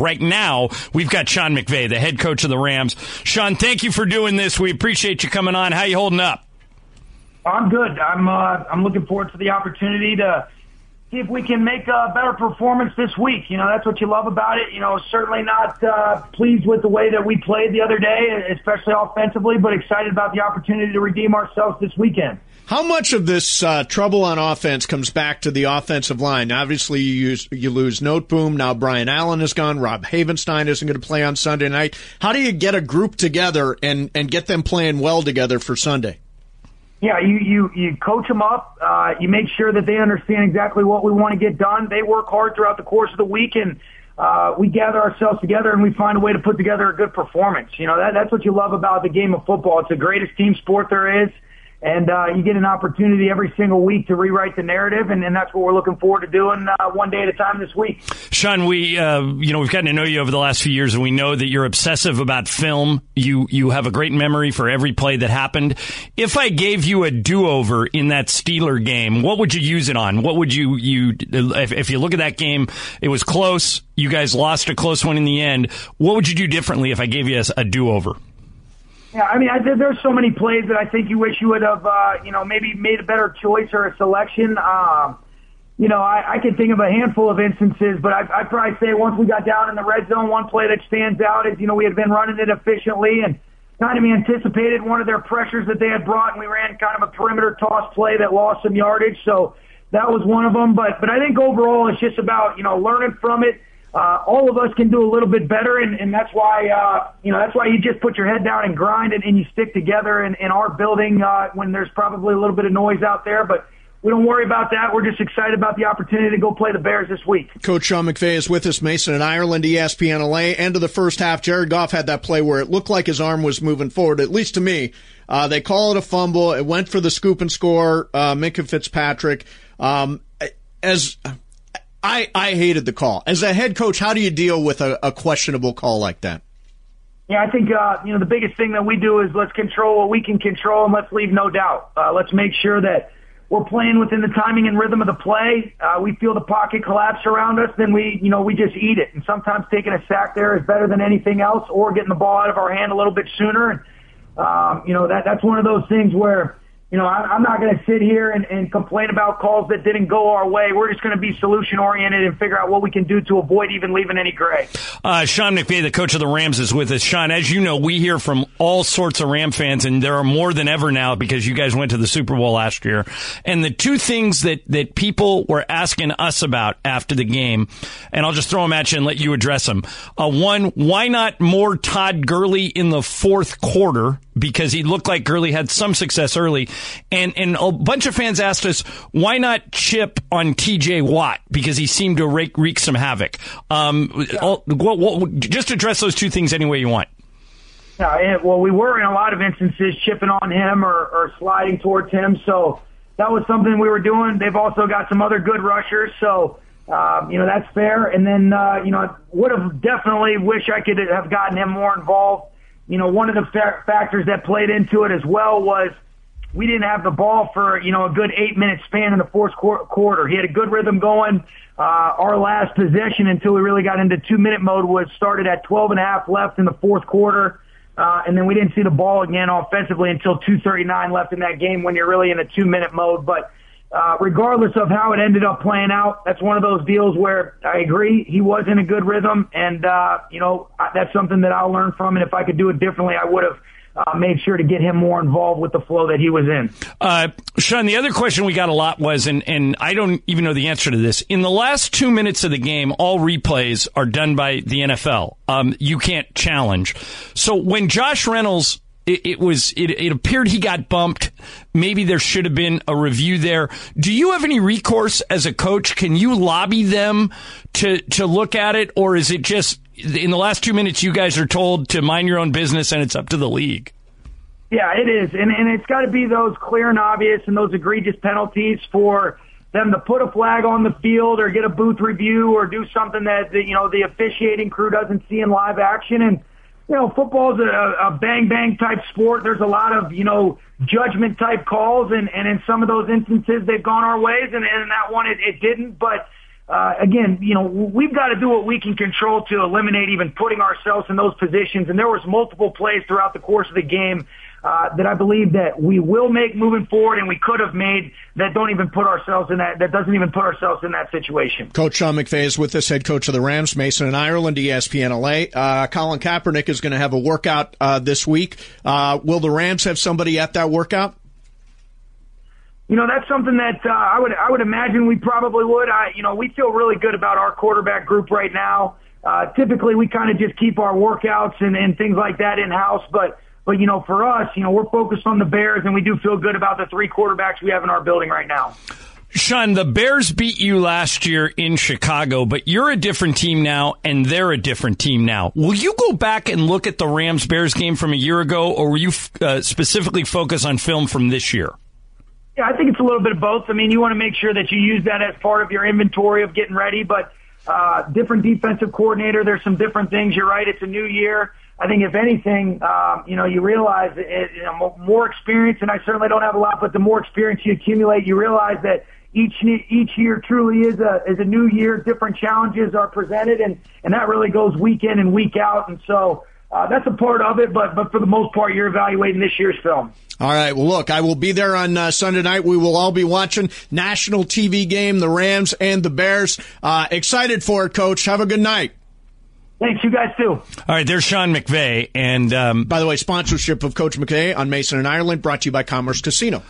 Right now, we've got Sean McVay, the head coach of the Rams. Sean, thank you for doing this. We appreciate you coming on. How you holding up? I'm good. I'm uh, I'm looking forward to the opportunity to see if we can make a better performance this week. You know, that's what you love about it. You know, certainly not uh, pleased with the way that we played the other day, especially offensively, but excited about the opportunity to redeem ourselves this weekend. How much of this uh, trouble on offense comes back to the offensive line? Obviously, you use, you lose Noteboom. Now Brian Allen is gone. Rob Havenstein isn't going to play on Sunday night. How do you get a group together and, and get them playing well together for Sunday? Yeah, you you you coach them up. Uh, you make sure that they understand exactly what we want to get done. They work hard throughout the course of the week, and uh, we gather ourselves together and we find a way to put together a good performance. You know that that's what you love about the game of football. It's the greatest team sport there is and uh, you get an opportunity every single week to rewrite the narrative, and, and that's what we're looking forward to doing uh, one day at a time this week. Sean, we uh, you know we've gotten to know you over the last few years, and we know that you're obsessive about film. You you have a great memory for every play that happened. If I gave you a do over in that Steeler game, what would you use it on? What would you you if, if you look at that game, it was close. You guys lost a close one in the end. What would you do differently if I gave you a, a do over? Yeah, I mean, I, there's so many plays that I think you wish you would have, uh, you know, maybe made a better choice or a selection. Um, you know, I, I can think of a handful of instances, but I, I'd probably say once we got down in the red zone, one play that stands out is, you know, we had been running it efficiently and kind of anticipated one of their pressures that they had brought, and we ran kind of a perimeter toss play that lost some yardage. So that was one of them. But but I think overall, it's just about you know learning from it uh, all of us can do a little bit better, and, and that's why uh, you know that's why you just put your head down and grind, and, and you stick together in, in our building uh, when there's probably a little bit of noise out there, but. We don't worry about that. We're just excited about the opportunity to go play the Bears this week. Coach Sean McVay is with us. Mason and Ireland, ESPN LA. End of the first half, Jared Goff had that play where it looked like his arm was moving forward, at least to me. Uh, they call it a fumble. It went for the scoop and score. Uh, Minkah Fitzpatrick. Um, as I, I hated the call. As a head coach, how do you deal with a, a questionable call like that? Yeah, I think uh, you know the biggest thing that we do is let's control what we can control and let's leave no doubt. Uh, let's make sure that we're playing within the timing and rhythm of the play. Uh, we feel the pocket collapse around us, then we you know we just eat it. And sometimes taking a sack there is better than anything else, or getting the ball out of our hand a little bit sooner. And um, you know that that's one of those things where you know, I, am not going to sit here and, and complain about calls that didn't go our way. We're just going to be solution oriented and figure out what we can do to avoid even leaving any gray. Uh, Sean McVay, the coach of the Rams, is with us. Sean, as you know, we hear from all sorts of Ram fans, and there are more than ever now because you guys went to the Super Bowl last year. And the two things that, that people were asking us about after the game, and I'll just throw them at you and let you address them. Uh, one, why not more Todd Gurley in the fourth quarter? Because he looked like Gurley had some success early and and a bunch of fans asked us why not chip on T.J. Watt because he seemed to wreak, wreak some havoc. Um, yeah. just address those two things any way you want. Yeah, well, we were in a lot of instances chipping on him or, or sliding towards him, so that was something we were doing. They've also got some other good rushers, so. Um, you know that's fair, and then uh, you know I would have definitely wish I could have gotten him more involved. You know, one of the fa- factors that played into it as well was we didn't have the ball for you know a good eight minute span in the fourth quarter. He had a good rhythm going. Uh, our last possession until we really got into two minute mode was started at 12 and a half left in the fourth quarter. Uh, and then we didn't see the ball again offensively until 239 left in that game when you're really in a two minute mode. But, uh, regardless of how it ended up playing out, that's one of those deals where I agree he was in a good rhythm. And, uh, you know, that's something that I'll learn from. And if I could do it differently, I would have uh, made sure to get him more involved with the flow that he was in. Uh, Sean, the other question we got a lot was, and, and I don't even know the answer to this. In the last two minutes of the game, all replays are done by the NFL. Um, you can't challenge. So when Josh Reynolds it, it, was it, it appeared he got bumped. Maybe there should have been a review there. Do you have any recourse as a coach? Can you lobby them to to look at it, or is it just in the last two minutes, you guys are told to mind your own business and it's up to the league. Yeah, it is. And, and it's got to be those clear and obvious and those egregious penalties for them to put a flag on the field or get a booth review or do something that, the, you know, the officiating crew doesn't see in live action. And, you know, football's a, a bang bang type sport. There's a lot of, you know, judgment type calls. And, and in some of those instances, they've gone our ways. And, and in that one, it, it didn't. But, uh, again, you know, we've got to do what we can control to eliminate even putting ourselves in those positions. And there was multiple plays throughout the course of the game uh, that I believe that we will make moving forward, and we could have made that don't even put ourselves in that that doesn't even put ourselves in that situation. Coach Sean McVay is with us, head coach of the Rams, Mason and Ireland, ESPN LA. Uh, Colin Kaepernick is going to have a workout uh, this week. Uh, will the Rams have somebody at that workout? You know, that's something that uh, I would I would imagine we probably would. I, you know, we feel really good about our quarterback group right now. Uh, typically, we kind of just keep our workouts and, and things like that in house, but but you know, for us, you know, we're focused on the Bears, and we do feel good about the three quarterbacks we have in our building right now. Sean, the Bears beat you last year in Chicago, but you're a different team now, and they're a different team now. Will you go back and look at the Rams Bears game from a year ago, or will you uh, specifically focus on film from this year? Yeah, I think it's a little bit of both. I mean, you want to make sure that you use that as part of your inventory of getting ready, but uh, different defensive coordinator. There's some different things. You're right. It's a new year. I think if anything, um, you know, you realize it, you know, more experience, and I certainly don't have a lot, but the more experience you accumulate, you realize that each each year truly is a is a new year. Different challenges are presented, and and that really goes week in and week out. And so uh, that's a part of it, but but for the most part, you're evaluating this year's film. All right. Well, look, I will be there on uh, Sunday night. We will all be watching national TV game, the Rams and the Bears. Uh, excited for it, Coach. Have a good night. Thanks, you guys too. All right, there's Sean McVay, and um, by the way, sponsorship of Coach McVay on Mason and Ireland brought to you by Commerce Casino.